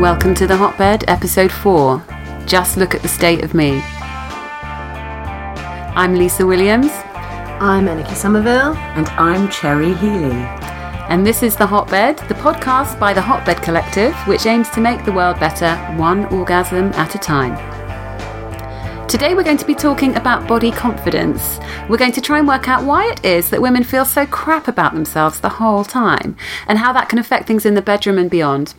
Welcome to the Hotbed, episode 4 Just Look at the State of Me. I'm Lisa Williams, I'm Anniki Sommerville. And I'm Cherry Healey. and this is The Hotbed, the podcast by the Hotbed Collective, which aims to make the world better one orgasm at a time. Today, we're going to be talking about body confidence. We're going to try and work out why it is that women feel so crap about themselves the whole time and how that can affect things in the bedroom and beyond.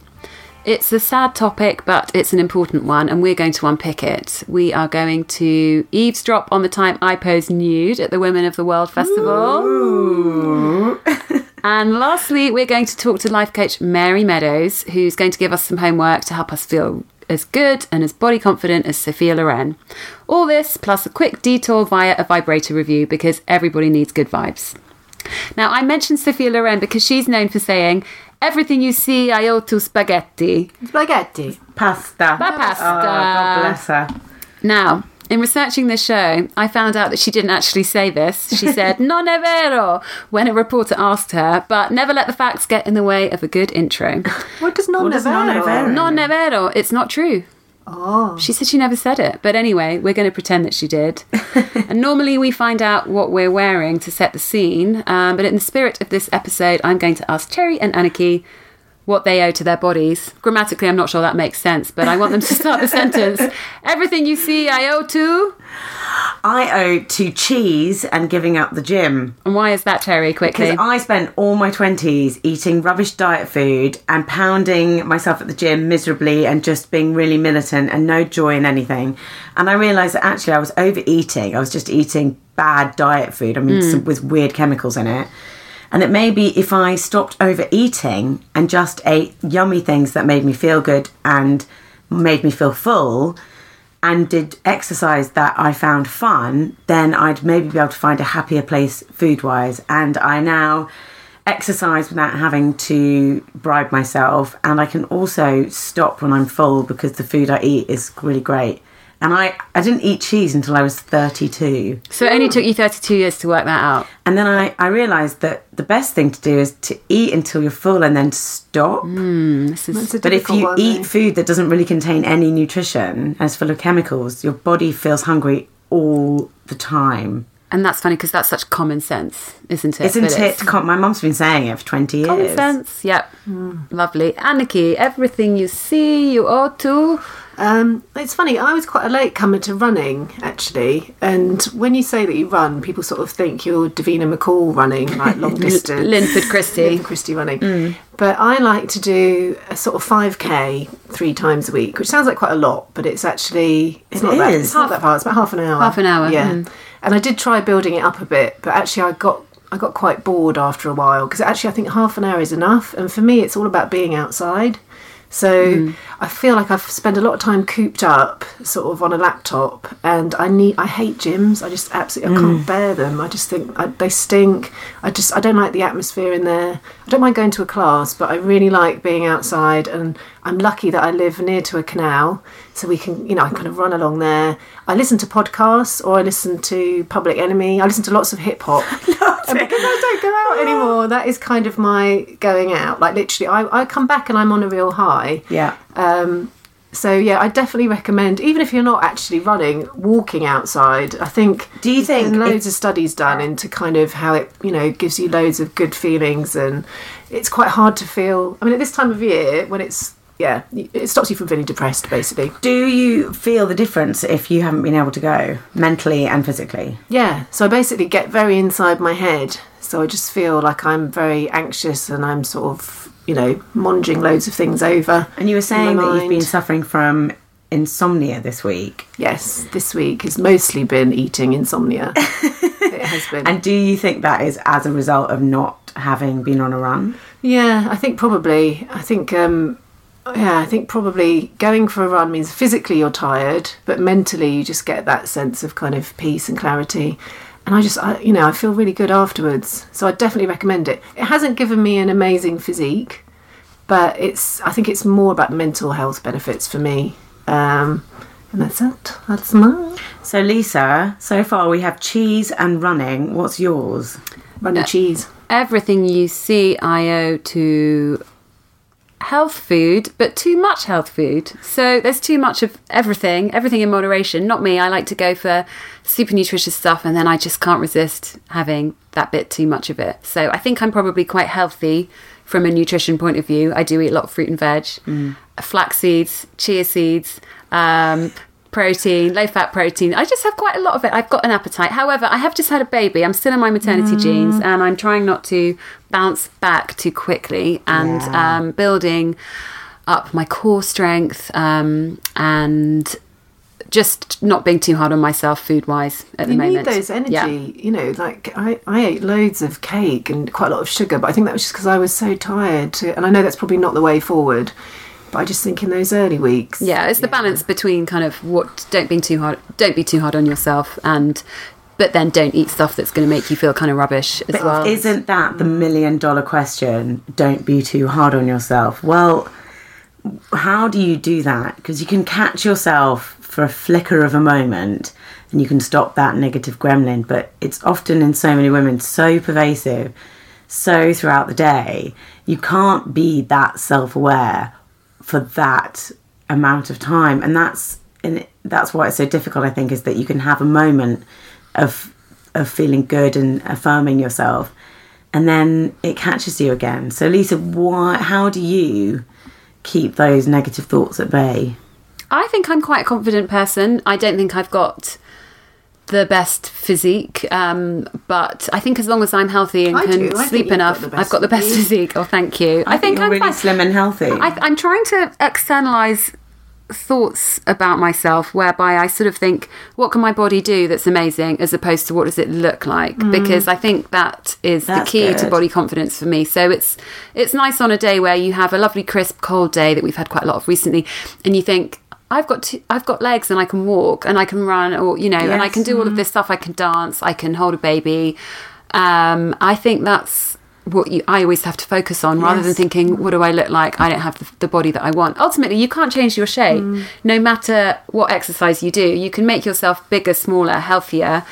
It's a sad topic, but it's an important one, and we're going to unpick it. We are going to eavesdrop on the time I posed nude at the Women of the World Festival. and lastly, we're going to talk to life coach Mary Meadows, who's going to give us some homework to help us feel as good and as body confident as Sophia Loren. All this plus a quick detour via a vibrator review because everybody needs good vibes. Now, I mentioned Sophia Loren because she's known for saying, Everything you see, I owe to spaghetti. Spaghetti. Pasta. Pa ah, pasta. Oh, God bless her. Now, in researching this show, I found out that she didn't actually say this. She said, non è vero, when a reporter asked her, but never let the facts get in the way of a good intro. What does What does non è vero? non è vero, it's not true. Oh. She said she never said it. But anyway, we're going to pretend that she did. and normally we find out what we're wearing to set the scene. Um, but in the spirit of this episode, I'm going to ask Cherry and Anniki what they owe to their bodies. Grammatically, I'm not sure that makes sense, but I want them to start the sentence. Everything you see, I owe to. I owe to cheese and giving up the gym. And why is that, Terry, quickly? Because I spent all my 20s eating rubbish diet food and pounding myself at the gym miserably and just being really militant and no joy in anything. And I realised that actually I was overeating. I was just eating bad diet food, I mean, hmm. some, with weird chemicals in it. And that maybe if I stopped overeating and just ate yummy things that made me feel good and made me feel full, and did exercise that I found fun, then I'd maybe be able to find a happier place food wise. And I now exercise without having to bribe myself, and I can also stop when I'm full because the food I eat is really great. And I, I didn't eat cheese until I was 32. so it only took you 32 years to work that out. And then I, I realised that the best thing to do is to eat until you're full and then stop. Hmm, this is It's a But if you one, eat though. food that doesn't really contain any nutrition and is full of chemicals, your body feels hungry all the time. And that's funny because that's such common sense, isn't it? Isn't But it? com- My mum's been saying it for 20 years. Common sense, yep. Hmm. Lovely. Anniki, everything you see, you ought to. Um, it's funny, I was quite a late comer to running, actually. And when you say that you run, people sort of think you're Davina McCall running, like long distance. Linford Christie. Linford Christie running. But I like to do a sort of 5k three times a week, which sounds like quite a lot, but it's actually it's It not that it's not that far. It's about half an hour. Half an hour, yeah. mm. And I did try building it up a bit, but actually I got I got quite bored after a while because actually I think half an hour is enough, and for me it's all about being outside. So mm-hmm. I feel like I've spent a lot of time cooped up, sort of on a laptop, and I need. I hate gyms. I just absolutely I mm. can't bear them. I just think I, they stink. I just I don't like the atmosphere in there. I don't mind going to a class, but I really like being outside. And I'm lucky that I live near to a canal, so we can you know I kind of run along there. I listen to podcasts or I listen to Public Enemy. I listen to lots of hip hop. Because I don't go out anymore, that is kind of my going out. Like literally, I, I come back and I'm on a real high. Yeah. Um, So yeah, I definitely recommend, even if you're not actually running, walking outside. I think. Do you think loads of studies done into kind of how it you know gives you loads of good feelings, and it's quite hard to feel. I mean, at this time of year when it's yeah, it stops you from feeling depressed, basically. Do you feel the difference if you haven't been able to go mentally and physically? Yeah, so I basically get very inside my head. So I just feel like I'm very anxious and I'm sort of, you know, monging loads of things over. And you were saying that you've been suffering from insomnia this week. Yes, this week has mostly been eating insomnia. it has been. And do you think that is as a result of not having been on a run? Yeah, I think probably. I think, um, yeah, I think probably going for a run means physically you're tired, but mentally you just get that sense of kind of peace and clarity. And I just, I, you know, I feel really good afterwards. So I definitely recommend it. It hasn't given me an amazing physique, but it's, I think it's more about mental health benefits for me. Um, and that's it. That's mine. So, Lisa, so far we have cheese and running. What's yours? Running cheese. Everything you see, I owe to health food, but too much health food. So there's too much of everything, everything in moderation. Not me. I like to go for super nutritious stuff and then I just can't resist having that bit too much of it. So I think I'm probably quite healthy from a nutrition point of view. I do eat a lot of fruit and veg, flax seeds, chia seeds, um, protein, low fat protein. I just have quite a lot of it. I've got an appetite. However, I have just had a baby. I'm still in my maternity jeans and I'm trying not to bounce back too quickly and um, building up my core strength um, and just not being too hard on myself food wise at the you moment. need those energy Yeah. you know like I, I ate loads of cake and quite a lot of sugar but i think that was just because i was so tired to, and i know that's probably not the way forward but i just think in those early weeks Yeah, it's the balance between kind of what don't be too hard, don't be too hard on yourself, and but then don't eat stuff that's going to make you feel kind of rubbish as But well. isn't that the million dollar question? Don't be too hard on yourself. Well, how do you do that? Because you can catch yourself for a flicker of a moment and you can stop that negative gremlin, but it's often in so many women so pervasive, so throughout the day, you can't be that self aware for that amount of time. And that's and that's why it's so difficult, I think, is that you can have a moment of of feeling good and affirming yourself and then it catches you again so lisa why how do you keep those negative thoughts at bay I think I'm quite a confident person. I don't think I've got the best physique, um, but I think as long as I'm healthy and I can do. Sleep you've got enough, I've got the best physique. physique. Oh, thank you. I, think you're I'm really fine. slim and healthy I, I'm trying to externalize thoughts about myself whereby I sort of think, what can my body do that's amazing as opposed to what does it look like? Because I think that is Mm. That's the key to body confidence for me. So it's it's nice on a day where you have a lovely crisp cold day that we've had quite a lot of recently and you think I've got two, I've got legs and I can walk and I can run or you know and I can do all of this stuff I can dance I can hold a baby um, I think that's what you, I always have to focus on rather than thinking, what do I look like? I don't have the, the body that I want. Ultimately, you can't change your shape no matter what exercise you do. You can make yourself bigger, smaller, healthier,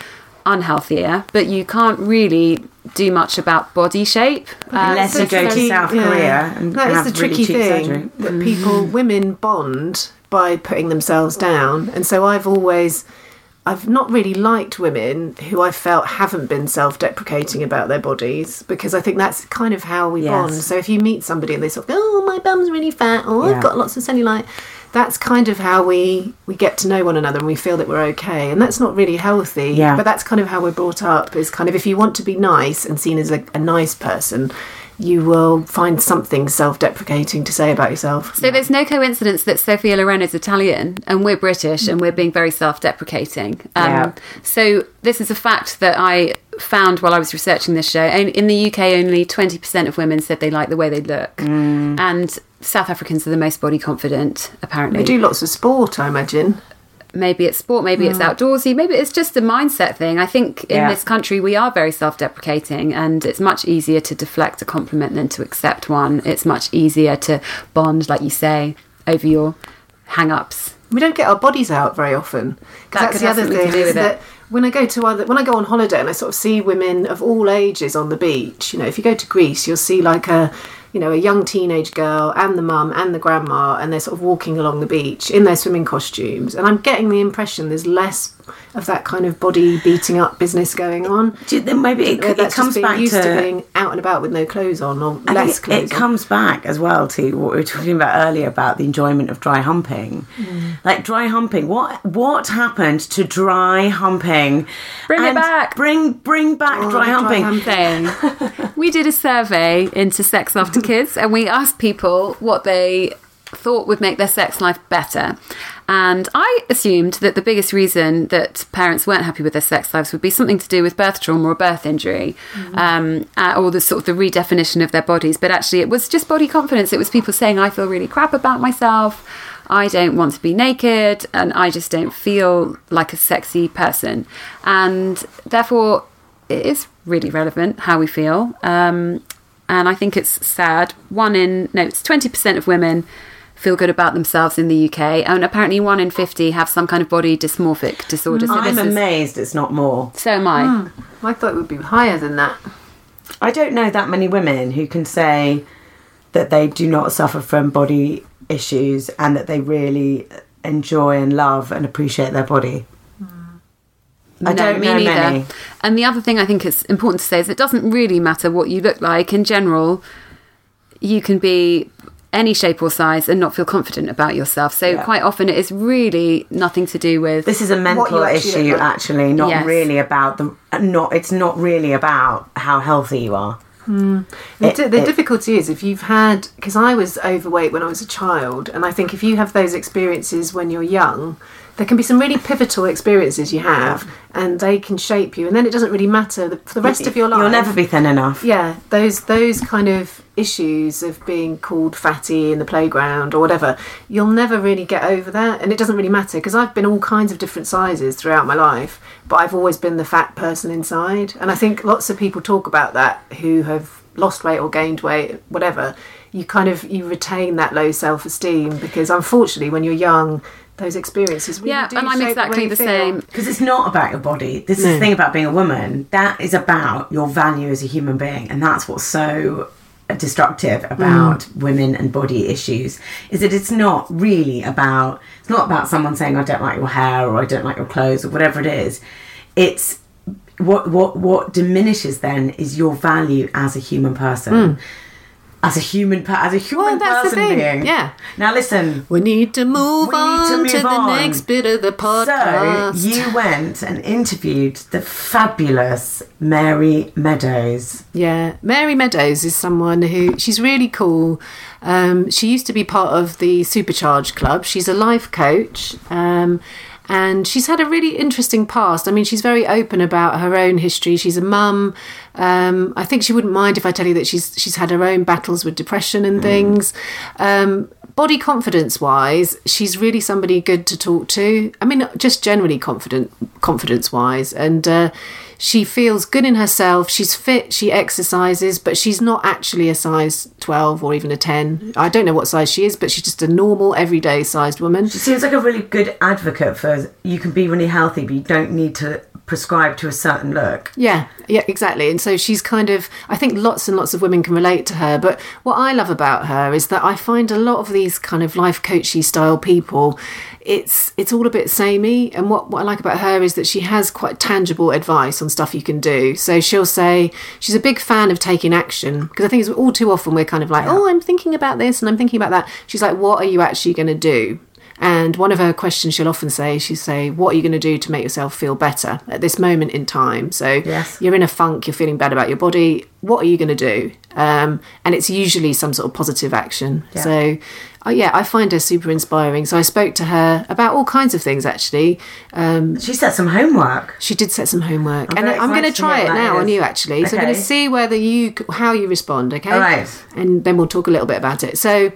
unhealthier, but you can't really do much about body shape. Uh, Unless you go to South Korea and that is have the really tricky cheap thing surgery. that people women bond by putting themselves down and so i've always i've not really liked women who i felt haven't been self-deprecating about their bodies because i think that's kind of how we Yes. bond so if you meet somebody and they sort of go oh my bum's really fat or Yeah. i've got lots of cellulite that's kind of how we we get to know one another and we feel that we're okay and that's not really healthy Yeah. but that's kind of how we're brought up is kind of if you want to be nice and seen as a, a nice person you will find something self-deprecating to say about yourself So there's no coincidence that Sophia Loren is Italian and we're British and we're being very self-deprecating. Um, Yeah. So this is a fact that I found while I was researching this show. In the UK, only 20% of women said they like the way they look, and South Africans are the most body confident. Apparently, they do lots of sport i imagine maybe it's sport, maybe it's hmm. outdoorsy, maybe it's just a mindset thing. I think in Yeah. this country we are very self-deprecating, and it's much easier to deflect a compliment than to accept one. It's much easier to bond, like you say, over your hang-ups. we don't get our bodies out very often because That that's the other thing do is with it. that when I go to other when I go on holiday and I sort of see women of all ages on the beach, you know, if you go to Greece, you'll see like a you know, a young teenage girl and the mum and the grandma, and they're sort of walking along the beach in their swimming costumes. And I'm getting the impression there's less of that kind of body beating up business going on. Do you think maybe it, Where it comes back used to, to, being out and about with no clothes on or I less clothes it on. comes back as well to what we were talking about earlier about the enjoyment of dry humping. Mm. Like dry humping, what what happened to dry humping? Bring it back. Bring bring back Oh, dry dry humping. humping. we did a survey into sex after kids and we asked people what they thought would make their sex life better. And I assumed that the biggest reason that parents weren't happy with their sex lives would be something to do with birth trauma or birth injury, um, uh, or the sort of the redefinition of their bodies. But actually, it was just body confidence. It was people saying, "I feel really crap about myself. I don't want to be naked, and I just don't feel like a sexy person." And therefore, it is really relevant how we feel. Um, and I think it's sad. One in no, it's twenty percent of women feel good about themselves in the UK, and apparently one in fifty have some kind of body dysmorphic disorder. So I'm this is- amazed it's not more. so am I. Hmm. I thought it would be higher than that. I don't know that many women who can say that they do not suffer from body issues and that they really enjoy and love and appreciate their body. Hmm. I No, don't me know neither. many. And the other thing I think is important to say is it doesn't really matter what you look like. In general, you can be any shape or size and not feel confident about yourself. So Yeah. quite often it is really nothing to do with This is a mental actually issue, like. actually, not Yes. really about the. Not. It's not really about how healthy you are. Hmm. The, It- di- the it- difficulty is if you've had because I was overweight when I was a child, and I think if you have those experiences when you're young, there can be some really pivotal experiences you have, and they can shape you, and then it doesn't really matter the- for the rest of your life. You'll never be thin enough. Yeah, those those kind of issues of being called fatty in the playground or whatever, you'll never really get over that, and it doesn't really matter because I've been all kinds of different sizes throughout my life, but I've always been the fat person inside, and I think lots of people talk about that who have lost weight or gained weight, whatever. You kind of you retain that low self esteem because unfortunately, when you're young, those experiences really yeah, do and I'm shape the exactly the same. Because it's not about your body. This is the thing about being a woman. That is about your value as a human being, and that's what's so destructive mm. about women and body issues. Is that it's not really about. It's not about someone saying I don't like your hair or I don't like your clothes or whatever it is. It's what what what diminishes then is your value as a human person. Mm. As a human, per- as a human Well, that's the person thing, being. yeah. Now listen, We need to move need on to to, move the on. next bit of the podcast. So you went and interviewed the fabulous Mary Meadows. Yeah, Mary Meadows is someone who she's really cool. Um, she used to be part of the Supercharge Club. She's a life coach. Um, and she's had a really interesting past. I mean, she's very open about her own history. She's a mum. Um, I think she wouldn't mind if I tell you that she's she's had her own battles with depression and things. Um, body confidence wise, she's really somebody good to talk to. I mean, just generally confident, confidence wise, and uh, she feels good in herself. She's fit. She exercises, but she's not actually a size twelve or even a ten. I don't know what size she is, but she's just a normal, everyday sized woman. She seems like a really good advocate for you can be really healthy, but you don't need to prescribe to a certain look. Yeah, yeah, exactly. And so she's kind of, I think lots and lots of women can relate to her. But what I love about her is that I find a lot of these kind of life coachy style people, it's it's all a bit samey. And what, what I like about her is that she has quite tangible advice on stuff you can do. So she'll say she's a big fan of taking action because I think it's all too often we're kind of like, oh, I'm thinking about this and I'm thinking about that. She's like, what are you actually going to do? And one of her questions she'll often say, she'll say, What are you going to do to make yourself feel better at this moment in time? So Yes. you're in a funk, you're feeling bad about your body. What are you going to do? Um, and it's usually some sort of positive action. So, uh, yeah, I find her super inspiring. So I spoke to her about all kinds of things actually. Um, She set some homework. she did set some homework, I'm and I'm going to try it now on you actually. So I'm going to see whether you how you respond. Okay. All right. And then we'll talk a little bit about it. So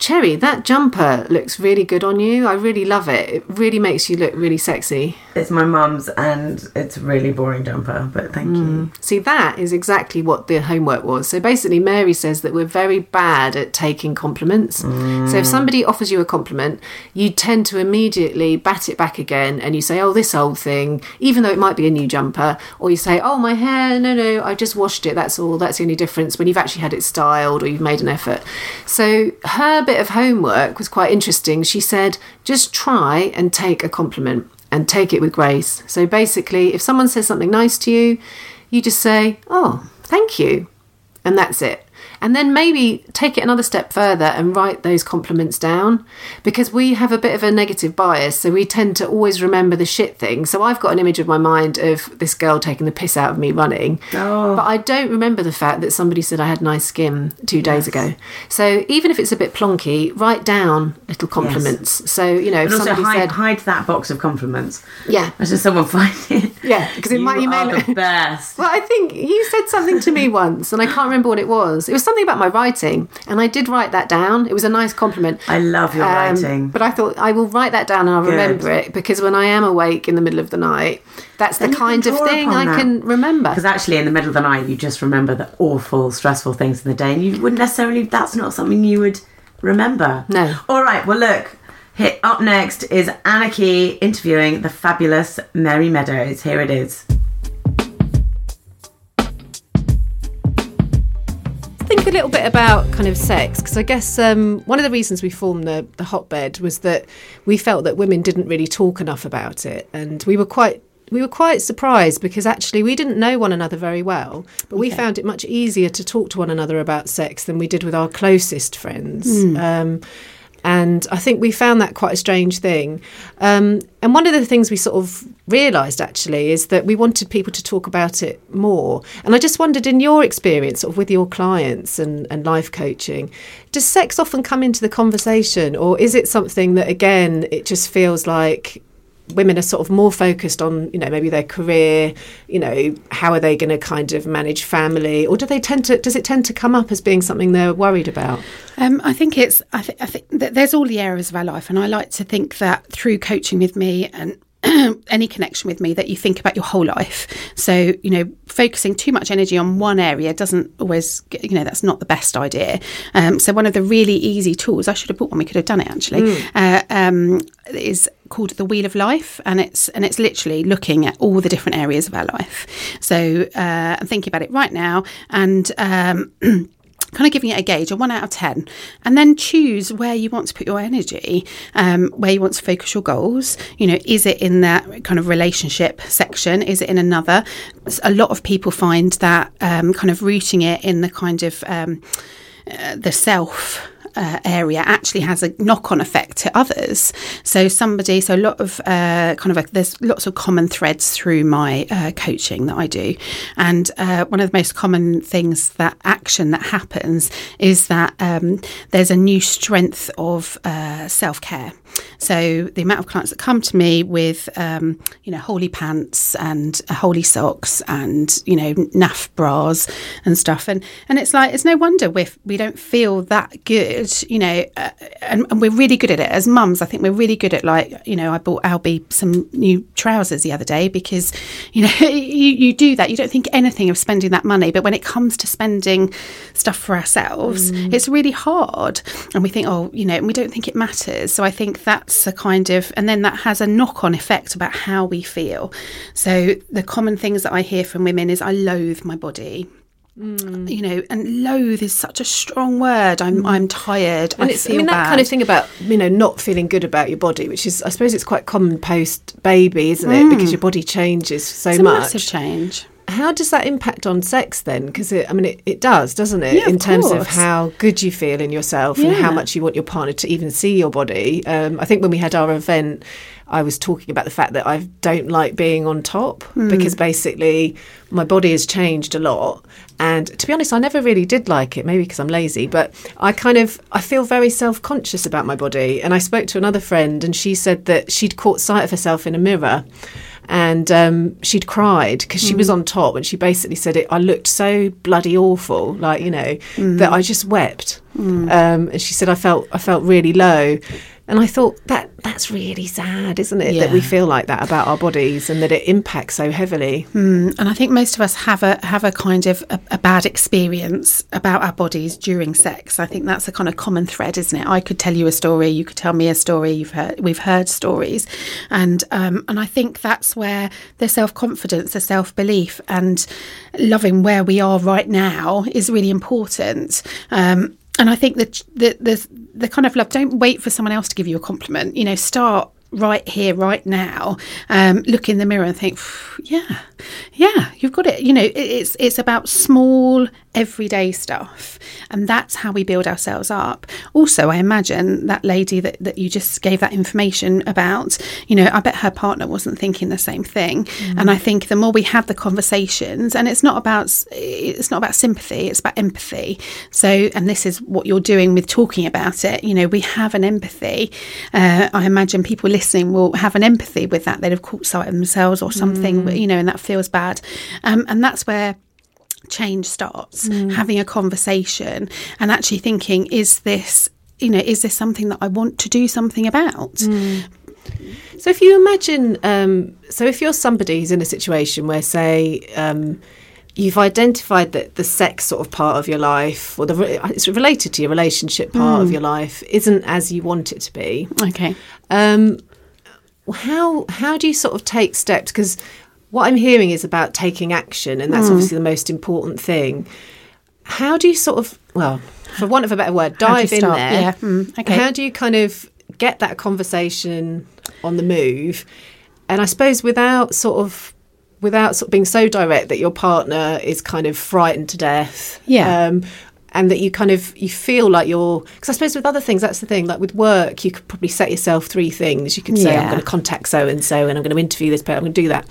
Cherry, that jumper looks really good on you. I really love it. It really makes you look really sexy. It's my mum's and it's a really boring jumper, but thank you. Mm. See, that is exactly what the homework was. So basically, Mary says that we're very bad at taking compliments. So if mm. somebody offers you a compliment, you tend to immediately bat it back again and you say, oh, this old thing, even though it might be a new jumper. Or you say, oh, my hair, no, no, I just washed it. That's all. That's the only difference when you've actually had it styled or you've made an effort. So her bit of homework was quite interesting. She said, just try and take a compliment and take it with grace. So basically, if someone says something nice to you, you just say, Oh, thank you. And that's it. And then maybe take it another step further and write those compliments down because we have a bit of a negative bias. So we tend to always remember the shit thing. So I've got an image of my mind of this girl taking the piss out of me running. Oh. But I don't remember the fact that somebody said I had nice skin two days ago. So even if it's a bit plonky, write down little compliments. So, you know, if And also somebody hide, said, hide that box of compliments. Yeah. Imagine someone find it. Yeah, because it you might you are the best. Well, I think you said something to me once, and I can't remember what it was. It was something about my writing, and I did write that down. It was a nice compliment. I love your Um, writing. But I thought I will write that down and I'll Good. remember it because when I am awake in the middle of the night, that's Then the kind of thing I that. can remember. Because actually, in the middle of the night, you just remember the awful, stressful things in the day, and you wouldn't necessarily. That's not something you would remember. No. All right. Well, look. Hit up next is Anniki interviewing the fabulous Mary Meadows. Here it is. Think a little bit about kind of sex because I guess um, one of the reasons we formed the, the hotbed was that we felt that women didn't really talk enough about it, and we were quite we were quite surprised because actually we didn't know one another very well, but we found it much easier to talk to one another about sex than we did with our closest friends. Um, and I think we found that quite a strange thing. Um, and one of the things we sort of realised actually is that we wanted people to talk about it more. And I just wondered, in your experience, sort of with your clients and, and life coaching, does sex often come into the conversation, or is it something that again it just feels like women are sort of more focused on you know maybe their career you know how are they going to kind of manage family or do they tend to does it tend to come up as being something they're worried about Um, I think it's. I, th- I think that there's all the areas of our life, and I like to think that through coaching with me and any connection with me, that you think about your whole life. So you know, focusing too much energy on one area doesn't always. You know, that's not the best idea. Um, so one of the really easy tools, I should have bought one. We could have done it actually. Uh, um, is called the Wheel of Life, and it's and it's literally looking at all the different areas of our life. So uh, I'm thinking about it right now, and. Um, kind of giving it a gauge, a one out of 10, and then choose where you want to put your energy, um, where you want to focus your goals. You know, is it in that kind of relationship section? Is it in another? A lot of people find that um, kind of rooting it in the kind of um, uh, the self uh, area actually has a knock-on effect to others. So somebody, so a lot of uh, kind of a, there's lots of common threads through my uh, coaching that I do, and uh, one of the most common things that action that happens is that um, there's a new strength of uh, self-care. So the amount of clients that come to me with, um, you know, holy pants and uh, holy socks and you know naff bras and stuff, and and it's like it's no wonder we we don't feel that good, you know, uh, and, and we're really good at it. As mums. I think we're really good at like you know I bought Albie some new trousers the other day because you know you, you do that. You don't think anything of spending that money, but when it comes to spending stuff for ourselves, it's really hard, and we think oh you know and we don't think it matters. So I think that's a kind of and then that has a knock on effect about how we feel. So the common things that I hear from women is I loathe my body. Mm. You know, and loathe is such a strong word. I'm mm. I'm tired. and I it's I mean that bad. kind of thing about you know not feeling good about your body, which is I suppose it's quite common post baby, isn't it? Mm. Because your body changes so It's a much. massive change. How does that impact on sex then? Because I mean, it, it does, doesn't it? Yeah, in of terms of how good you feel in yourself and how much you want your partner to even see your body. Um, I think when we had our event, I was talking about the fact that I don't like being on top Hmm. because basically my body has changed a lot. And to be honest, I never really did like it. Maybe because I'm lazy, but I kind of I feel very self conscious about my body. And I spoke to another friend, and she said that she'd caught sight of herself in a mirror and um, she'd cried because she was on top, and she basically said it. I looked so bloody awful, like you know, that I just wept. Um, and she said I felt I felt really low, and I thought that that's really sad, isn't it? That we feel like that about our bodies and that it impacts so heavily. and I think most of us have a have a kind of a, a bad experience about our bodies during sex. I think that's a kind of common thread, isn't it? I could tell you a story, you could tell me a story. You've heard we've heard stories, and um, and I think that's where the self confidence, the self belief, and loving where we are right now is really important. Um, and I think that the, the the kind of love. Don't wait for someone else to give you a compliment. You know, start right here, right now, um, look in the mirror and think, yeah, yeah, you've got it. You know, it, it's it's about small, everyday stuff, and that's how we build ourselves up. Also, I imagine that lady that, that you just gave that information about, you know, I bet her partner wasn't thinking the same thing. And I think the more we have the conversations, and it's not about it's not about sympathy, it's about empathy. So, and this is what you're doing with talking about it. You know, we have an empathy. Uh, I imagine people listening will have an empathy with that. They'd have caught sight of themselves or something, you know, and that feels bad. Um, and that's where change starts having a conversation and actually thinking is this you know is this something that i want to do something about? So if you imagine, um, so if you're somebody who's in a situation where, say, um, you've identified that the sex sort of part of your life, or the it's related to your relationship part of your life, isn't as you want it to be. okay. Um, how how do you sort of take steps? Because what I'm hearing is about taking action, and that's Hmm. obviously the most important thing. How do you sort of, well, for want of a better word, How do you dive in there? Yeah, mm, okay. How do you kind of get that conversation on the move? And I suppose without sort of without sort of being so direct that your partner is kind of frightened to death. Yeah. Um, and that you kind of you feel like you're because I suppose with other things that's the thing like with work you could probably set yourself three things you could say I'm going to contact so and so and I'm going to interview this person I'm going to do that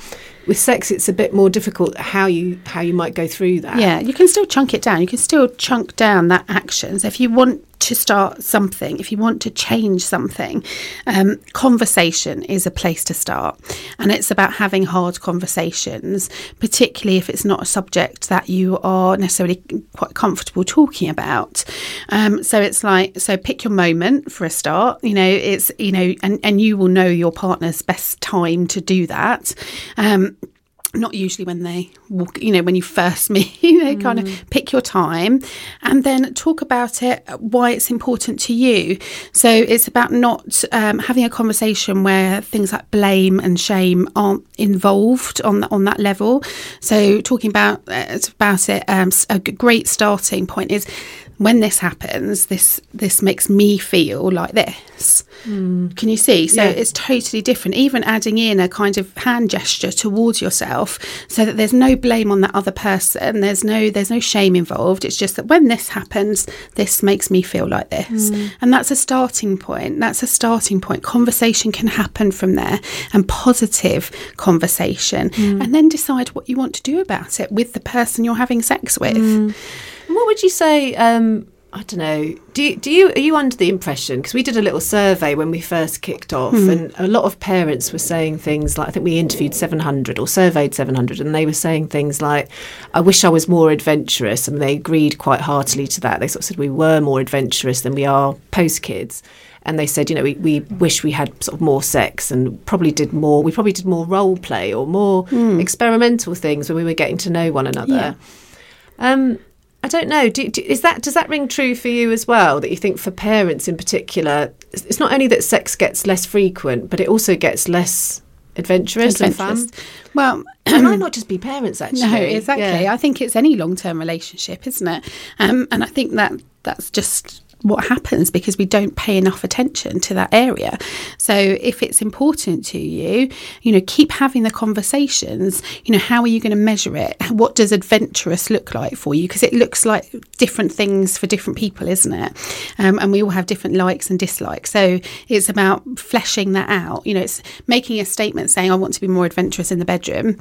with sex it's a bit more difficult how you how you might go through that Yeah, you can still chunk it down. You can still chunk down that action. So if you want to start something, if you want to change something, um, conversation is a place to start. And it's about having hard conversations, particularly if it's not a subject that you are necessarily quite comfortable talking about. Um, so it's like, so pick your moment for a start. You know, it's, you know, and, and you will know your partner's best time to do that. Um, not usually when they walk you know when you first meet you know kind of pick your time and then talk about it why it's important to you. So it's about not um, having a conversation where things like blame and shame aren't involved on on that level. So talking about uh, about it um, a great starting point is when this happens this this makes me feel like this. Mm. Can you see? So Yeah. it's totally different even adding in a kind of hand gesture towards yourself so that there's no blame on that other person. There's no there's no shame involved. It's just that when this happens this makes me feel like this. Mm. And that's a starting point. That's a starting point. Conversation can happen from there and positive conversation. Mm. And then decide what you want to do about it with the person you're having sex with. And what would you say um I don't know. Do you, do you are you under the impression because we did a little survey when we first kicked off, and a lot of parents were saying things like I think we interviewed seven hundred or surveyed seven hundred, and they were saying things like, "I wish I was more adventurous," and they agreed quite heartily to that. They sort of said we were more adventurous than we are post kids, and they said, you know, we, we wish we had sort of more sex and probably did more. We probably did more role play or more experimental things when we were getting to know one another. Yeah. Um, I don't know. Do, do, is that does that ring true for you as well? That you think for parents in particular, it's not only that sex gets less frequent, but it also gets less adventurous, and fun. well It might not just be parents, actually. No, exactly. Yeah. I think it's any long term relationship, isn't it? Um, and I think that that's just what happens because we don't pay enough attention to that area. So if it's important to you, you know, keep having the conversations. You know, how are you going to measure it? What does adventurous look like for you? Because it looks like different things for different people, isn't it? Um, and we all have different likes and dislikes. So it's about fleshing that out. You know, it's making a statement saying, I want to be more adventurous in the bedroom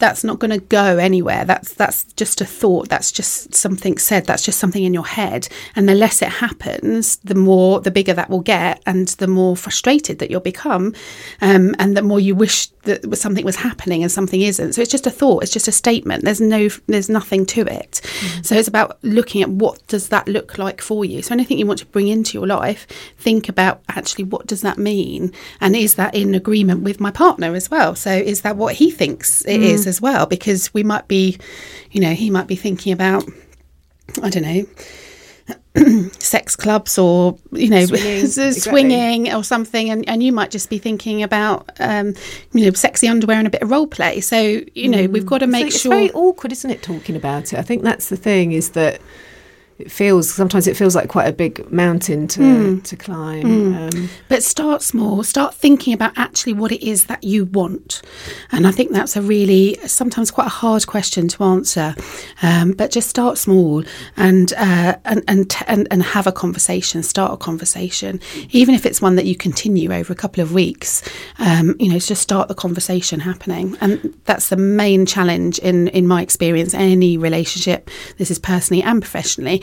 that's not going to go anywhere. That's that's just a thought. That's just something said. That's just something in your head. And the less it happens, the more the bigger that will get, and the more frustrated that you'll become, um, and the more you wish that something was happening and something isn't. So it's just a thought. It's just a statement. There's no there's nothing to it. Mm. So it's about looking at what does that look like for you. So anything you want to bring into your life, think about actually what does that mean, and is that in agreement with my partner as well. So is that what he thinks it mm. is as well because we might be, you know, he might be thinking about, I don't know, sex clubs or you know swinging, swinging exactly. or something and, and you might just be thinking about um, you know sexy underwear and a bit of role play so you know mm. we've got to make it's sure it's very awkward isn't it talking about it i think that's the thing is that it feels sometimes it feels like quite a big mountain to mm. to climb. Mm. Um, but start small. Start thinking about actually what it is that you want, and I think that's a really sometimes quite a hard question to answer. Um, but just start small and uh, and, and and and have a conversation. Start a conversation, even if it's one that you continue over a couple of weeks. Um, you know, just start the conversation happening, and that's the main challenge in in my experience. Any relationship, this is personally and professionally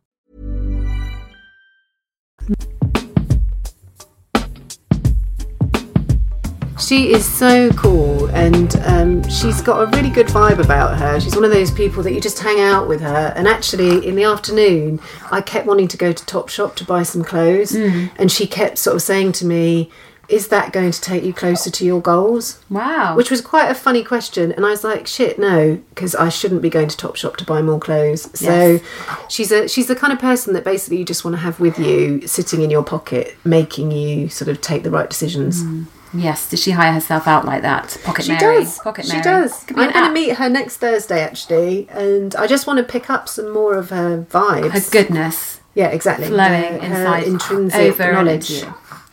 She is so cool, and um, she's got a really good vibe about her. She's one of those people that you just hang out with her. And actually, in the afternoon, I kept wanting to go to Topshop to buy some clothes, mm. and she kept sort of saying to me, is that going to take you closer to your goals? Wow. Which was quite a funny question. And I was like, shit, no, because I shouldn't be going to Topshop to buy more clothes. So yes. she's a she's the kind of person that basically you just want to have with you, sitting in your pocket, making you sort of take the right decisions. Mm. Yes, does she hire herself out like that? Pocket she Mary. Does. Pocket Mary. She does. I'm going to meet her next Thursday actually, and I just want to pick up some more of her vibes. Her goodness. Yeah, exactly. Flowing her, inside, her intrinsic knowledge.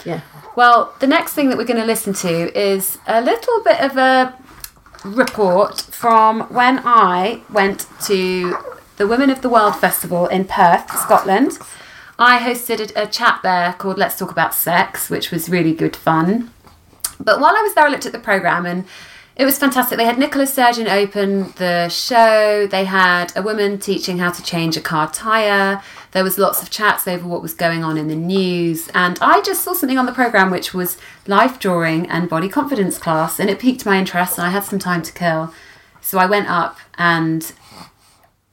Yeah. Well, the next thing that we're going to listen to is a little bit of a report from when I went to the Women of the World Festival in Perth, Scotland. I hosted a, chat there called Let's Talk About Sex, which was really good fun. But while I was there, I looked at the programme and it was fantastic. They had Nicola Sturgeon open the show. They had a woman teaching how to change a car tyre. There was lots of chats over what was going on in the news. And I just saw something on the programme which was life drawing and body confidence class. And it piqued my interest and I had some time to kill. So I went up and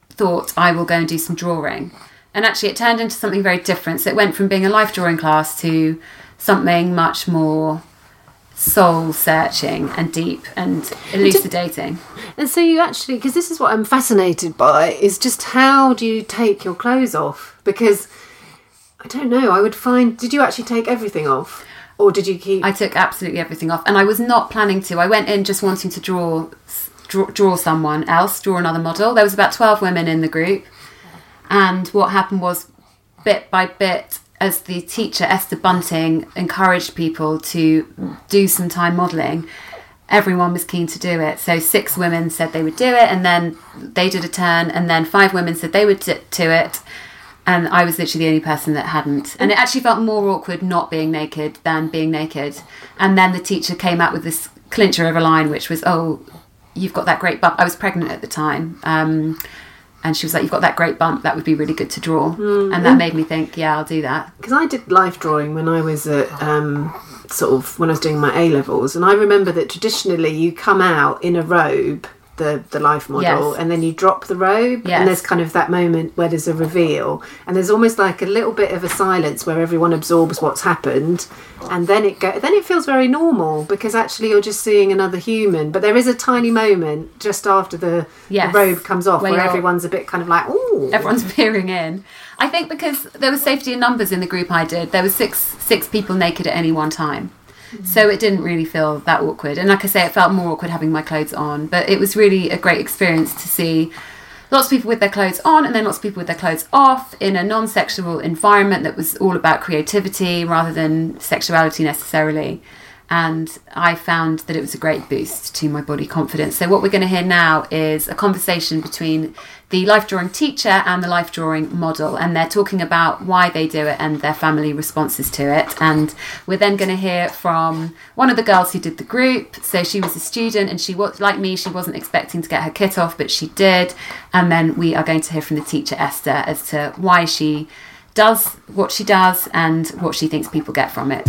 thought I will go and do some drawing. And actually, it turned into something very different. So it went from being a life drawing class to something much more soul searching and deep and elucidating. And so you actually, because this is what I'm fascinated by, is just how do you take your clothes off? Because I don't know, I would find, did you actually take everything off? Or did you keep. I took absolutely everything off, and I was not planning to. I went in just wanting to draw draw, draw someone else, draw another model. There was about 12 women in the group. And what happened was, bit by bit, as the teacher, Esther Bunting, encouraged people to do some time modelling, everyone was keen to do it. So six women said they would do it, and then they did a turn, and then five women said they would do it. And I was literally the only person that hadn't. And it actually felt more awkward not being naked than being naked. And then the teacher came out with this clincher of a line, which was, Oh, you've got that great bump. I was pregnant at the time. Um, and she was like, You've got that great bump. That would be really good to draw. And that made me think, Yeah, I'll do that. because I did life drawing when I was at um, sort of when I was doing my A levels, and I remember that traditionally you come out in a robe, the the life model, Yes. and then you drop the robe, Yes. and there's kind of that moment where there's a reveal, and there's almost like a little bit of a silence where everyone absorbs what's happened, and then it go then it feels very normal because actually you're just seeing another human, but there is a tiny moment just after the, Yes. the robe comes off Where where, everyone's a bit kind of like, oh, everyone's peering in. I think because there was safety in numbers in the group I did, there was six six people naked at any one time. So it didn't really feel that awkward. And like I say, it felt more awkward having my clothes on. But it was really a great experience to see lots of people with their clothes on and then lots of people with their clothes off in a non sexual environment that was all about creativity rather than sexuality necessarily. And I found that it was a great boost to my body confidence. So, what we're going to hear now is a conversation between the life drawing teacher and the life drawing model. And they're talking about why they do it and their family responses to it. And we're then going to hear from one of the girls who did the group. So, she was a student and she was, like me, she wasn't expecting to get her kit off, but she did. And then we are going to hear from the teacher, Esther, as to why she does what she does and what she thinks people get from it.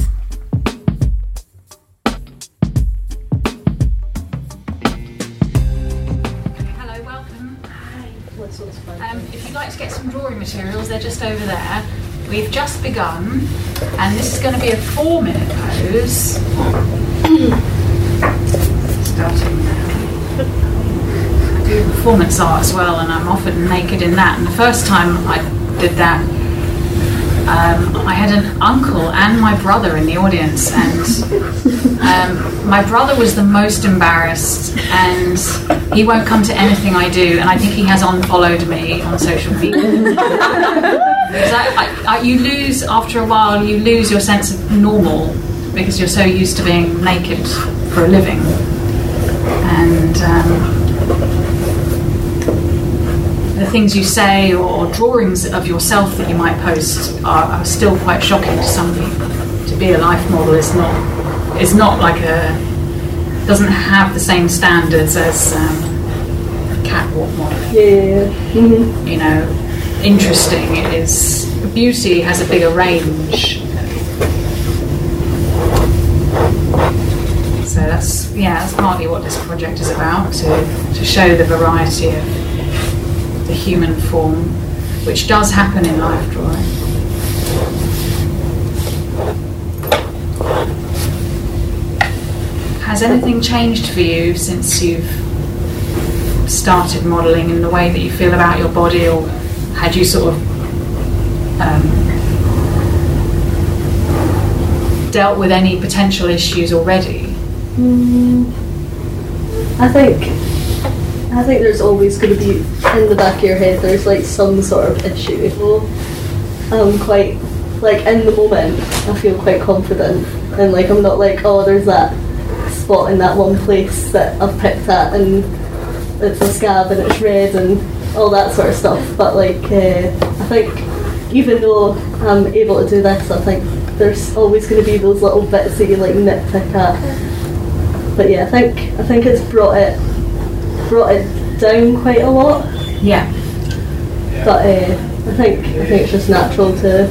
Get some drawing materials, they're just over there. We've just begun, and this is going to be a four minute pose. Starting now. I do performance art as well, and I'm often naked in that. And the first time I did that, um, I had an uncle and my brother in the audience, and um, my brother was the most embarrassed, and he won't come to anything I do, and I think he has unfollowed me on social media. I, I, you lose after a while, you lose your sense of normal because you're so used to being naked for a living, and. Um, the things you say or drawings of yourself that you might post are, are still quite shocking to some people. To be a life model is not is not like a doesn't have the same standards as um, catwalk model. Yeah. hmm You know, interesting it is beauty has a bigger range. So that's yeah, that's partly what this project is about to to show the variety of the human form, which does happen in life drawing. Has anything changed for you since you've started modelling in the way that you feel about your body, or had you sort of um, dealt with any potential issues already? Mm, I think I think there's always going to be in the back of your head. There's like some sort of issue. I'm quite like in the moment. I feel quite confident, and like I'm not like oh there's that spot in that one place that I've picked at, and it's a scab and it's red and all that sort of stuff. But like uh, I think even though I'm able to do this, I think there's always going to be those little bits that you like nitpick at but yeah, I think I think it's brought it brought it down quite a lot. Yeah. But uh, I think I think it's just natural to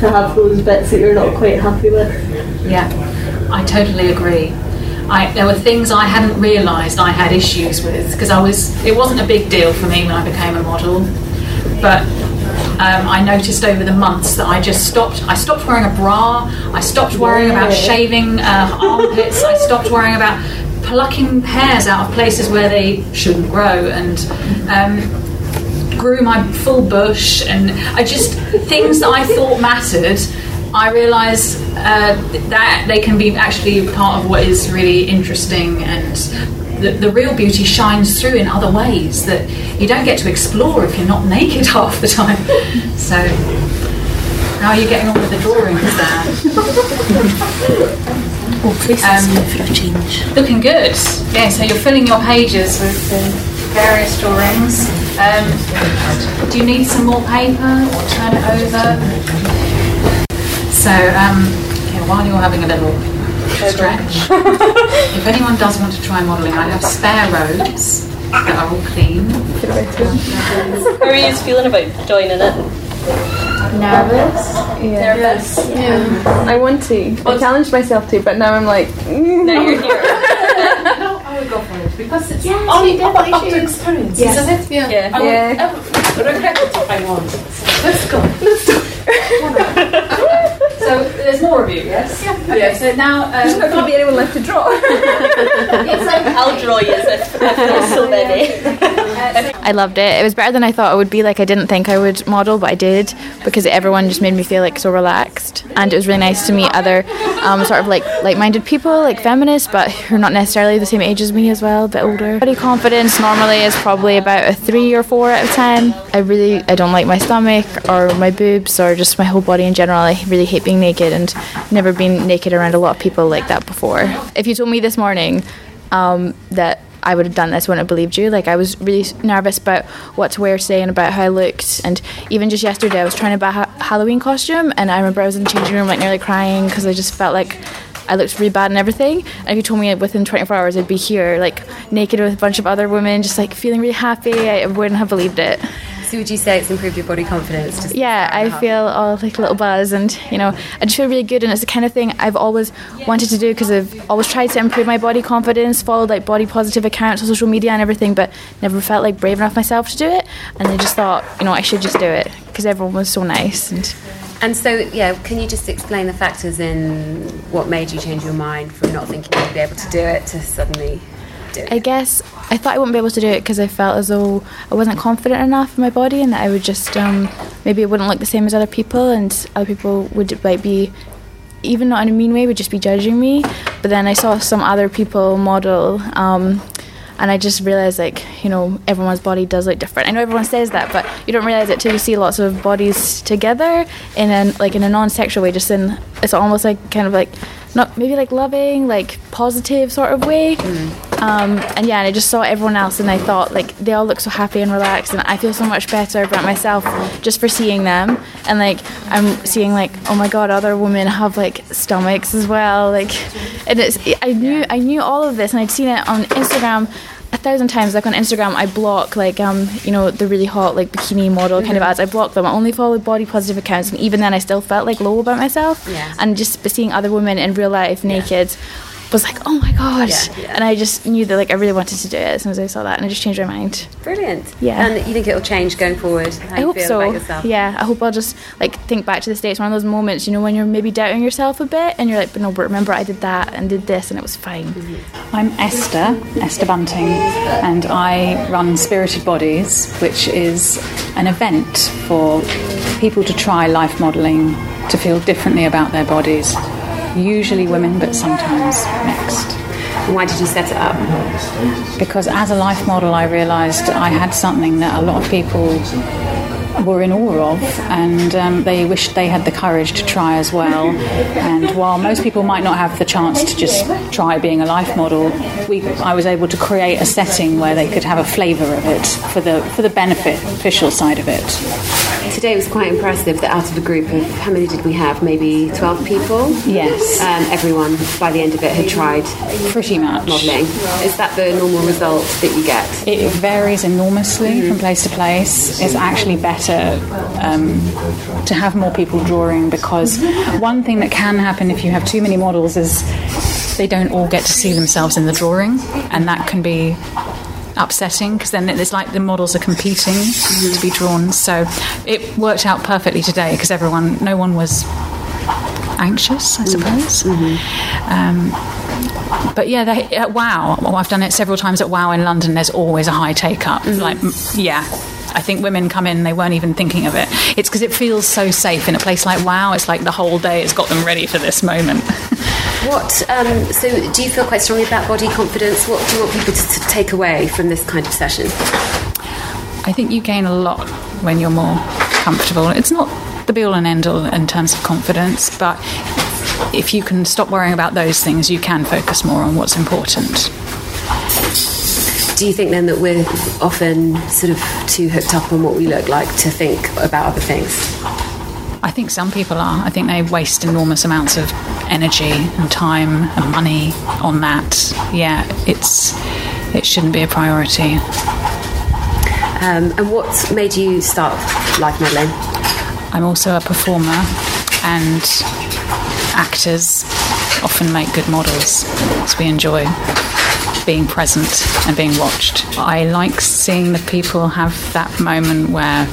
to have those bits that you're not quite happy with. Yeah, I totally agree. I, there were things I hadn't realised I had issues with because I was. It wasn't a big deal for me when I became a model, but um, I noticed over the months that I just stopped. I stopped wearing a bra. I stopped worrying about shaving uh, armpits. I stopped worrying about plucking hairs out of places where they shouldn't grow, and um, grew my full bush. And I just things that I thought mattered. I realise uh, that they can be actually part of what is really interesting and the, the real beauty shines through in other ways that you don't get to explore if you're not naked half the time. So, how are you getting on with the drawings there? Oh, places Um, for a change. Looking good. Yeah, so you're filling your pages with the various drawings. Um, do you need some more paper or turn it over? So, um, okay, while you're having a little stretch, if anyone does want to try modelling, I have spare robes that are all clean. How are you feeling about joining it? Nervous? Yeah. Nervous? Yeah. I want to. I challenged myself to, but now I'm like. mm. Now you're here. I would go for it because it's Yes, all you definitely up to should. experience, Yes. isn't it? Yeah. Yeah. I would, Yeah. I would regret it if I want. Let's go. Let's do So there's more of you, yes? Yeah. Okay, so now. Um, There's not going to be anyone left to draw. it's like I'll draw you as if there's so many. I loved it. It was better than I thought it would be. Like I didn't think I would model, but I did because everyone just made me feel like so relaxed, and it was really nice to meet other um, sort of like like-minded people, like feminists, but who are not necessarily the same age as me as well, a bit older. Body confidence normally is probably about a three or four out of ten. I really I don't like my stomach or my boobs or just my whole body in general. I really hate being naked and never been naked around a lot of people like that before. If you told me this morning um, that I would have done this, wouldn't have believed you. Like I was really nervous about what to wear today and about how I looked. And even just yesterday, I was trying to buy a Halloween costume, and I remember I was in the changing room like nearly crying because I just felt like I looked really bad and everything. And if you told me within 24 hours I'd be here, like naked with a bunch of other women, just like feeling really happy, I wouldn't have believed it. So would you say it's improved your body confidence? Just Yeah, I feel all like a little buzz, and you know, I just feel really good. And it's the kind of thing I've always wanted to do because I've always tried to improve my body confidence, followed like body positive accounts on social media and everything, but never felt like brave enough myself to do it. And I just thought, you know, I should just do it because everyone was so nice. And And so, yeah, can you just explain the factors in what made you change your mind from not thinking you'd be able to do it to suddenly it? I guess I thought I wouldn't be able to do it because I felt as though I wasn't confident enough in my body, and that I would just um, maybe it wouldn't look the same as other people, and other people would like be even not in a mean way would just be judging me. But then I saw some other people model. Um, and I just realized, like, you know, everyone's body does look different. I know everyone says that, but you don't realize it till you see lots of bodies together in a like in a non-sexual way. Just in it's almost like kind of like not maybe like loving, like positive sort of way. Um, and yeah, and I just saw everyone else, and I thought like they all look so happy and relaxed, and I feel so much better about myself just for seeing them. And like I'm seeing like oh my god, other women have like stomachs as well. Like, and it's I knew I knew all of this, and I'd seen it on Instagram a thousand times. Like on Instagram, I block like um you know the really hot like bikini model kind of ads. I block them. I only follow body positive accounts, and even then, I still felt like low about myself. Yeah. And just seeing other women in real life naked was like, oh my gosh. Yeah, yeah. And I just knew that like I really wanted to do it as soon as I saw that, and I just changed my mind. Brilliant. Yeah. And you think it'll change going forward? How I you hope feel so. About yourself? Yeah, I hope I'll just like think back to the It's One of those moments, you know, when you're maybe doubting yourself a bit, and you're like, but no, but remember I did that and did this, and it was fine. Mm-hmm. I'm Esther, Esther Bunting, and I run Spirited Bodies, which is an event for people to try life modelling to feel differently about their bodies. Usually women, but sometimes mixed. Why did you set it up? Because as a life model, I realised I had something that a lot of people were in awe of, and um, they wished they had the courage to try as well. And while most people might not have the chance to just try being a life model, we, I was able to create a setting where they could have a flavour of it for the for the beneficial side of it. Today was quite impressive that out of a group of how many did we have? Maybe twelve people. Yes. Um, everyone by the end of it had tried pretty much modelling. Is that the normal result that you get? It varies enormously from place to place. It's actually better um, to have more people drawing because one thing that can happen if you have too many models is they don't all get to see themselves in the drawing, and that can be upsetting because then it's like the models are competing to be drawn. So it worked out perfectly today because everyone, no one was anxious, I suppose. Um, but yeah, they, at WoW, well, I've done it several times at WoW in London. There's always a high take up. Like, yeah, I think women come in, they weren't even thinking of it. It's because it feels so safe in a place like WoW. It's like the whole day has got them ready for this moment. What? Um, so, do you feel quite strongly about body confidence? What do you want people to, to take away from this kind of session? I think you gain a lot when you're more comfortable. It's not the be all and end all in terms of confidence, but if you can stop worrying about those things, you can focus more on what's important. Do you think then that we're often sort of too hooked up on what we look like to think about other things? I think some people are. I think they waste enormous amounts of energy and time and money on that. Yeah, it's it shouldn't be a priority. Um, and what made you start life modelling? I'm also a performer, and actors often make good models, as we enjoy being present and being watched. I like seeing the people have that moment where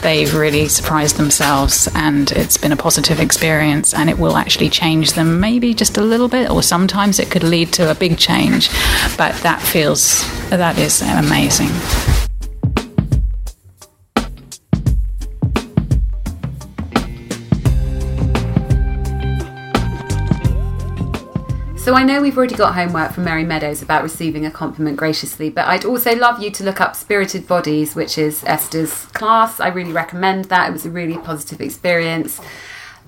they've really surprised themselves and it's been a positive experience and it will actually change them maybe just a little bit or sometimes it could lead to a big change but that feels that is amazing So I know we've already got homework from Mary Meadows about receiving a compliment graciously, but I'd also love you to look up Spirited Bodies, which is Esther's class. I really recommend that. It was a really positive experience.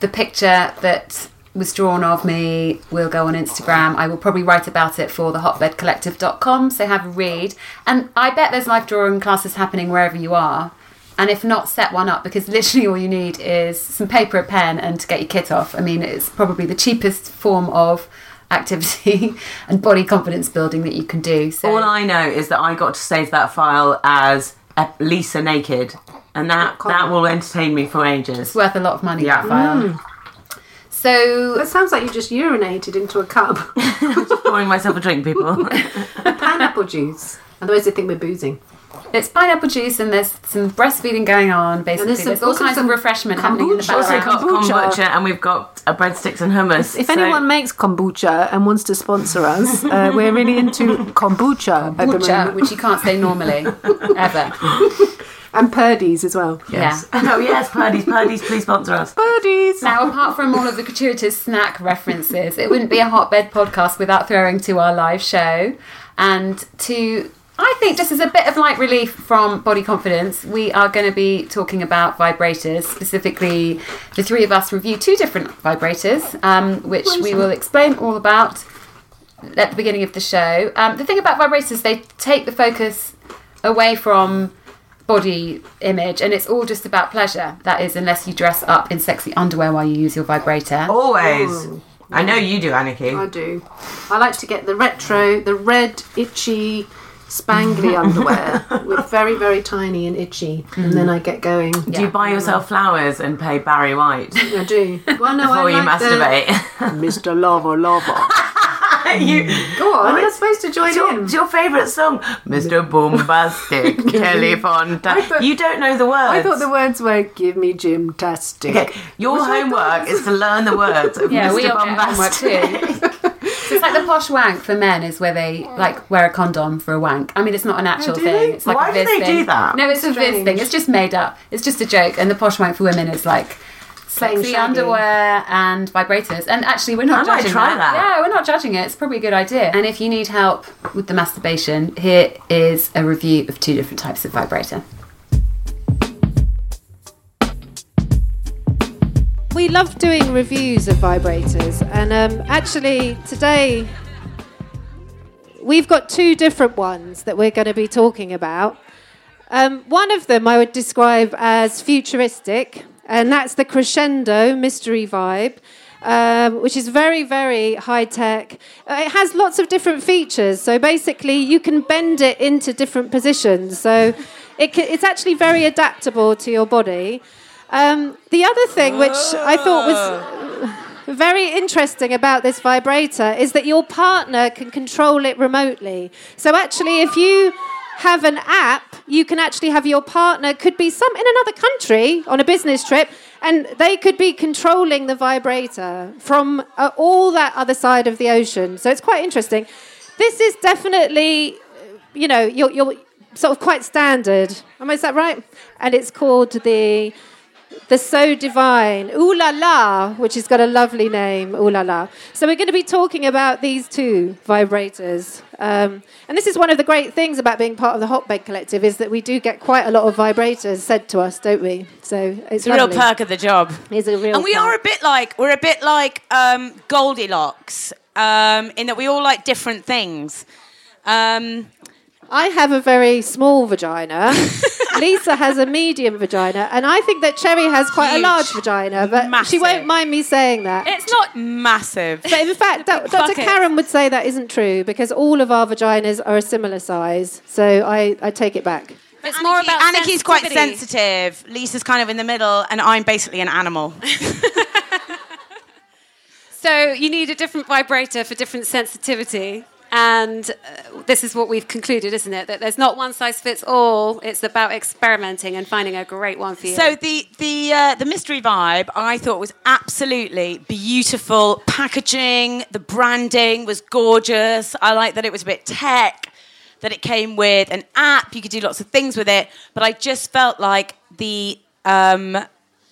The picture that was drawn of me will go on Instagram. I will probably write about it for the hotbedcollective.com, so have a read. And I bet there's life drawing classes happening wherever you are. And if not, set one up because literally all you need is some paper, a pen, and to get your kit off. I mean, it's probably the cheapest form of activity and body confidence building that you can do. So All I know is that I got to save that file as Lisa naked, and that that will entertain me for ages. It's worth a lot of money. Yeah, that file. Mm. So it sounds like you just urinated into a cup. just pouring myself a drink, people. Pineapple juice. Otherwise, they think we're boozing. It's pineapple juice and there's some breastfeeding going on. Basically, there's there's, all also kinds of some refreshment happening in the kombucha. Also background. got kombucha, and we've got uh, breadsticks and hummus. If so- anyone makes kombucha and wants to sponsor us, uh, we're really into kombucha, at the Kombucha, which you can't say normally ever. and Purdey's as well. Yes. oh yes, Purdey's, Purdey's, please sponsor us. Purdey's. Now, apart from all of the gratuitous snack references, it wouldn't be a hotbed podcast without throwing to our live show and to. I think just as a bit of light relief from body confidence, we are going to be talking about vibrators. Specifically, the three of us review two different vibrators, um, which we will explain all about at the beginning of the show. Um, the thing about vibrators, they take the focus away from body image and it's all just about pleasure. That is, unless you dress up in sexy underwear while you use your vibrator. Always. I know you do, Anniki. I do. I like to get the retro, the red, itchy, spangly underwear with very, very tiny and itchy, and mm-hmm. then I get going. Do you buy yourself flowers and pay Barry White I do. Well, no, before I you like masturbate? The, Mr. Lover Lover. you Go on, you're supposed to join It's your, in. it's your favourite song, Mr. Boombastic, Kelly Fontaine. thought- you don't know the words. I thought the words were "Give me gymtastic." Okay, your Which I thought homework is to learn the words of Yeah, Mr. we all get homework Bombastic. So it's like the posh wank for men is where they like wear a condom for a wank. I mean, it's not an oh, actual do thing. they? It's like Why a do they do that? No, it's a Viz thing. It's just made up. It's just a joke. And the posh wank for women is like sexy underwear and vibrators. And actually, we're not I might judging try that. Yeah, we're not judging it. It's probably a good idea. And if you need help with the masturbation, here is a review of two different types of vibrator. We love doing reviews of vibrators, and um, actually today we've got two different ones that we're going to be talking about. Um, one of them I would describe as futuristic, and that's the Crescendo Mystery Vibe. Um, which is very, very high tech. Uh, it has lots of different features. So basically, you can bend it into different positions. So it ca it's actually very adaptable to your body. Um, the other thing, which I thought was very interesting about this vibrator, is that your partner can control it remotely. So actually, if you have an app, you can actually have your partner could be some in another country on a business trip, and they could be controlling the vibrator from uh, all that other side of the ocean. So it's quite interesting. This is definitely, uh, you know, you're, you're sort of quite standard. Am I is that right? And it's called the the So Divine, Ooh La La, which has got a lovely name, Ooh La La. So we're going to be talking about these two vibrators. Um, and this is one of the great things about being part of the Hotbed Collective is that we do get quite a lot of vibrators said to us, don't we? So it's, It's a real perk of the job. It's a real and we perk. are a bit like we're a bit like um, Goldilocks um, in that we all like different things. Um, I have a very small vagina. Lisa has a medium vagina, and I think that Cherry has quite a large vagina, but she won't mind me saying that. it's not massive. But in fact, Do- Dr. bucket. Karen would say that isn't true because all of our vaginas are a similar size. So I, I take it back. It's more about Anniki's quite sensitive. Lisa's kind of in the middle, and I'm basically an animal. So you need a different vibrator for different sensitivity. And uh, this is what we've concluded, isn't it? That there's not one size fits all. It's about experimenting and finding a great one for you. So the the uh, the mystery vibe I thought was absolutely beautiful. Packaging, the branding was gorgeous. I like that it was a bit tech, that it came with an app. You could do lots of things with it, but I just felt like the um,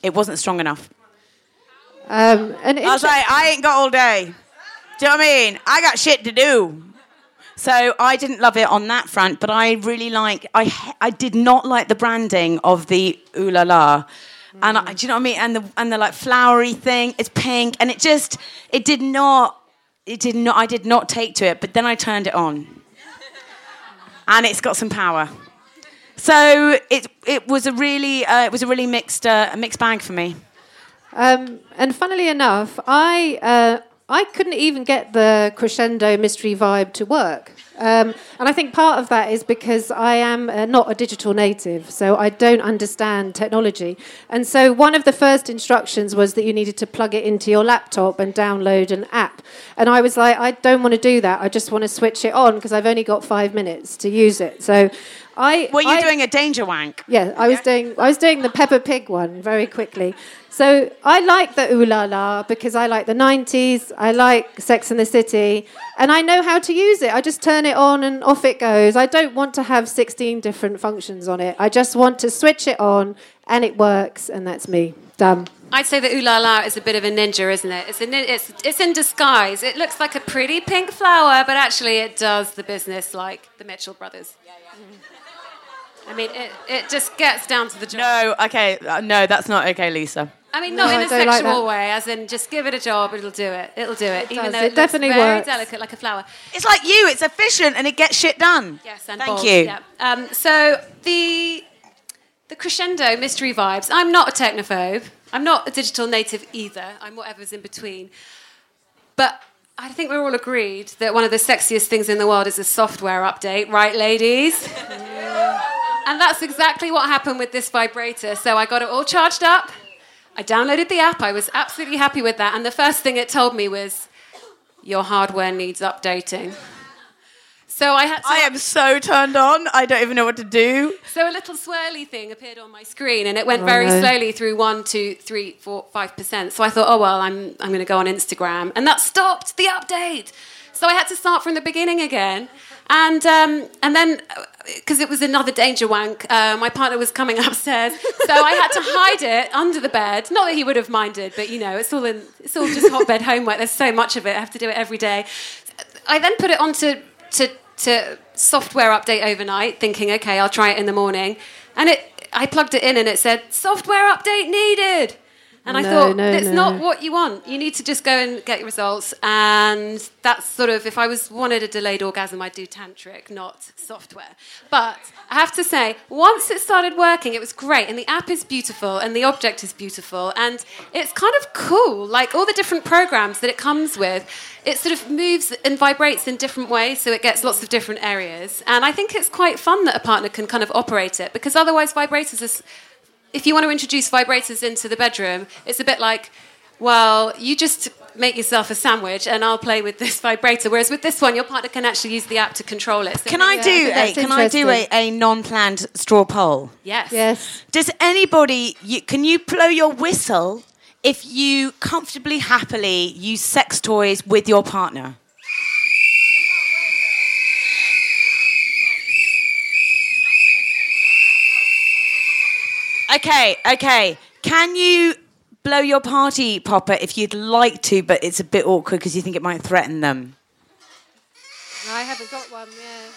it wasn't strong enough. Um, and I was like, I ain't got all day. Do you know what I mean? I got shit to do. So I didn't love it on that front, but I really like. I I did not like the branding of the ooh la la, and I, do you know what I mean? And the and the like flowery thing. It's pink, and it just it did not. It did not. I did not take to it. But then I turned it on, and it's got some power. So it it was a really uh, it was a really mixed uh, a mixed bag for me. Um, and funnily enough, I uh, I couldn't even get the crescendo mystery vibe to work. Um, and I think part of that is because I am uh, not a digital native, so I don't understand technology. And so one of the first instructions was that you needed to plug it into your laptop and download an app. And I was like, I don't want to do that. I just want to switch it on because I've only got five minutes to use it. So I Were you I- doing a danger wank? yeah, I was doing I was doing the Peppa Pig one very quickly. So I like the ooh la la because I like the '90s. I like Sex and the City, and I know how to use it. I just turn it on and off it goes. I don't want to have 16 different functions on it. I just want to switch it on and it works, and that's me. Done. I'd say that ooh la la is a bit of a ninja, isn't it? It's, a, nin- it's, it's in disguise. It looks like a pretty pink flower, but actually it does the business like the Mitchell brothers. I mean, it, it just gets down to the job. No, okay, uh, no, that's not okay, Lisa. I mean, not I in a don't like sexual that. way, as in just give it a job, it'll do it. It'll do it, even does. though It it, looks definitely very works. delicate, like a flower. It's like you. It's efficient and it gets shit done. Yes, and Thank bold, you. Yeah. Um, so the the crescendo mystery vibes. I'm not a technophobe. I'm not a digital native either. I'm whatever's in between. But I think we're all agreed that one of the sexiest things in the world is a software update, right, ladies? and that's exactly what happened with this vibrator. So I got it all charged up. I downloaded the app. I was absolutely happy with that. And the first thing it told me was, your hardware needs updating. So I had to. I am so turned on. I don't even know what to do. So a little swirly thing appeared on my screen, and it went Oh, very no. slowly through one, two, three, four, five percent. So I thought, oh well, I'm I'm going to go on Instagram, and that stopped the update. So I had to start from the beginning again, and um, and then because it was another danger wank, uh, my partner was coming upstairs, so I had to hide it under the bed. Not that he would have minded, but you know, it's all in it's all just hotbed homework. There's so much of it. I have to do it every day. I then put it onto to to software update overnight, thinking, okay, I'll try it in the morning, and it. I plugged it in and it said software update needed. And I thought, no, it's no. not what you want. You need to just go and get your results. And that's sort of, if I was wanted a delayed orgasm, I'd do tantric, not software. But I have to say, once it started working, it was great. And the app is beautiful, and the object is beautiful. And it's kind of cool. Like all the different programs that it comes with, it sort of moves and vibrates in different ways, so it gets lots of different areas. And I think it's quite fun that a partner can kind of operate it, because otherwise, vibrators are. S- if you want to introduce vibrators into the bedroom, it's a bit like, well, you just make yourself a sandwich and I'll play with this vibrator. Whereas with this one, your partner can actually use the app to control it. So Can I do think a Can I do a, a non-planned straw poll? Yes. Yes. Does anybody? You, can you blow your whistle if you comfortably, happily use sex toys with your partner? Okay, okay. Can you blow your party popper if you'd like to, but it's a bit awkward because you think it might threaten them? I haven't got one. Yeah.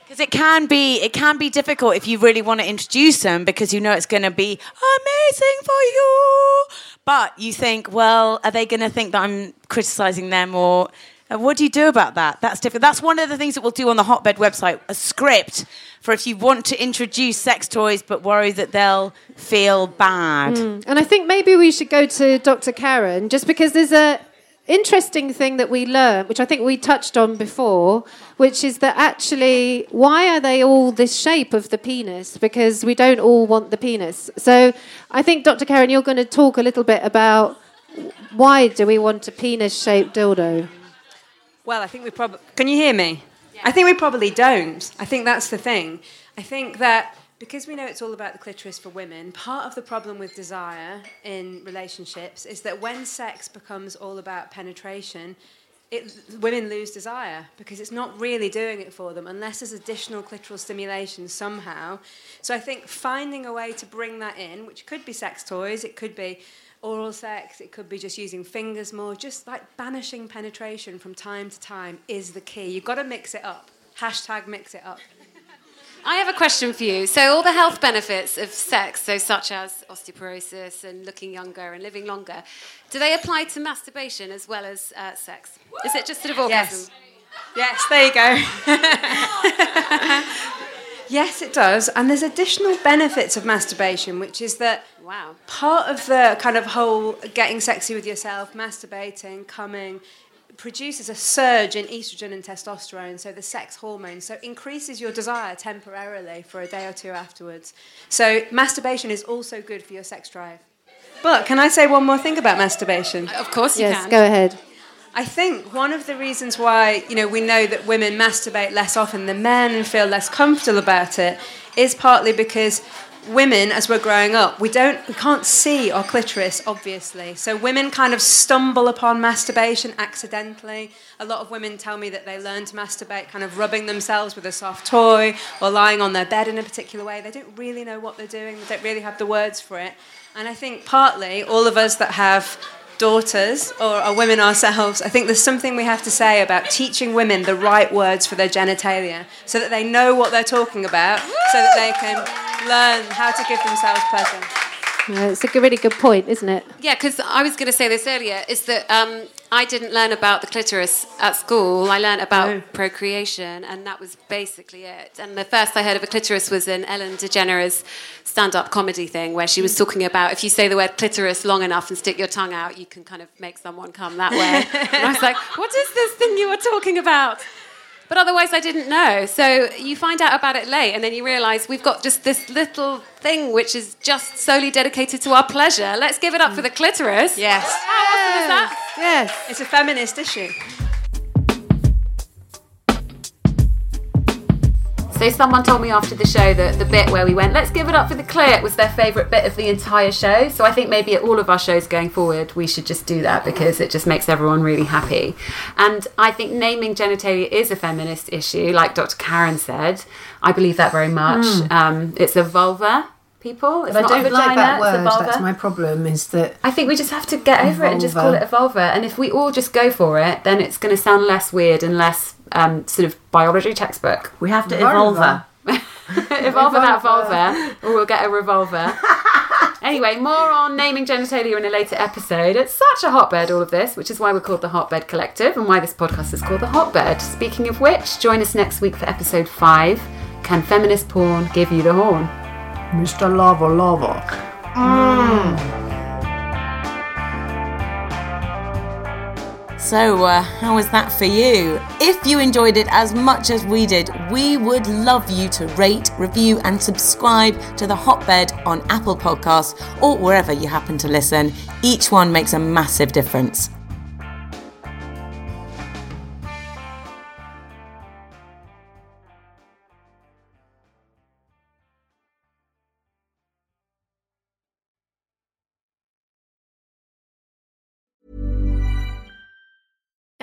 Because it can be it can be difficult if you really want to introduce them because you know it's going to be amazing for you. But you think, well, are they going to think that I'm criticizing them or uh, what do you do about that? That's difficult. That's one of the things that we'll do on the Hotbed website, a script for if you want to introduce sex toys but worry that they'll feel bad. Mm. And I think maybe we should go to Dr. Karen just because there's a interesting thing that we learned, which I think we touched on before, which is that actually, why are they all this shape of the penis? Because we don't all want the penis. So I think, Dr. Karen, you're going to talk a little bit about why do we want a penis shaped dildo? Well, I think we probably. Can you hear me? I think we probably don't. I think that's the thing. I think that because we know it's all about the clitoris for women, part of the problem with desire in relationships is that when sex becomes all about penetration, it, women lose desire because it's not really doing it for them unless there's additional clitoral stimulation somehow. So I think finding a way to bring that in, which could be sex toys, it could be oral sex, it could be just using fingers more, just like banishing penetration from time to time is the key. You've got to mix it up. Hashtag mix it up. I have a question for you. So, all the health benefits of sex, so such as osteoporosis and looking younger and living longer, do they apply to masturbation as well as uh, sex? Is it just sort of orgasm? Yes, there you go. yes, it does. And there's additional benefits of masturbation, which is that wow. part of the kind of whole getting sexy with yourself, masturbating, coming, produces a surge in estrogen and testosterone, so the sex hormone, so increases your desire temporarily for a day or two afterwards. So masturbation is also good for your sex drive. But can I say one more thing about masturbation? Of course you yes, can. go ahead. I think one of the reasons why you know we know that women masturbate less often than men and feel less comfortable about it is partly because women as we're growing up we don't we can't see our clitoris obviously. So women kind of stumble upon masturbation accidentally. A lot of women tell me that they learn to masturbate kind of rubbing themselves with a soft toy or lying on their bed in a particular way. They don't really know what they're doing. They don't really have the words for it. And i think partly all of us that have daughters or are women ourselves, I think there's something we have to say about teaching women the right words for their genitalia so that they know what they're talking about, so that they can learn how to give themselves pleasure. Uh, it's a really good point, isn't it? Yeah, because I was going to say this earlier, is that um, I didn't learn about the clitoris at school. I learned about procreation, and that was basically it. And the first I heard of a clitoris was in Ellen DeGeneres' stand up comedy thing, where she was mm. talking about if you say the word clitoris long enough and stick your tongue out, you can kind of make someone come that way. and I was like, what is this thing you were talking about? But otherwise, I didn't know. So you find out about it late, and then you realise we've got just this little thing which is just solely dedicated to our pleasure. Let's give it up for the clitoris. Yes. How awesome is that? Yes. It's a feminist issue. So someone told me after the show that the bit where we went, let's give it up for the clit, was their favourite bit of the entire show. So I think maybe at all of our shows going forward, we should just do that because it just makes everyone really happy. And I think naming genitalia is a feminist issue, like Dr. Karen said. I believe that very much. Mm. Um, it's a vulva. People, it's But I not don't like that word. vulva. That's my problem. Is that I think we just have to get over it and just call it a vulva. And if we all just go for it, then it's going to sound less weird and less um, sort of biology textbook. We have to evolve her. Evolve that vulva, or we'll get a revolver. anyway, more on naming genitalia in a later episode. It's such a hotbed, all of this, which is why we're called the Hotbed Collective and why this podcast is called the Hotbed. Speaking of which, join us next week for episode five. Can feminist porn give you the horn? Mr. Lover Lover. So, uh, how was that for you? If you enjoyed it as much as we did, we would love you to rate, review, and subscribe to the Hotbed on Apple Podcasts or wherever you happen to listen. Each one makes a massive difference.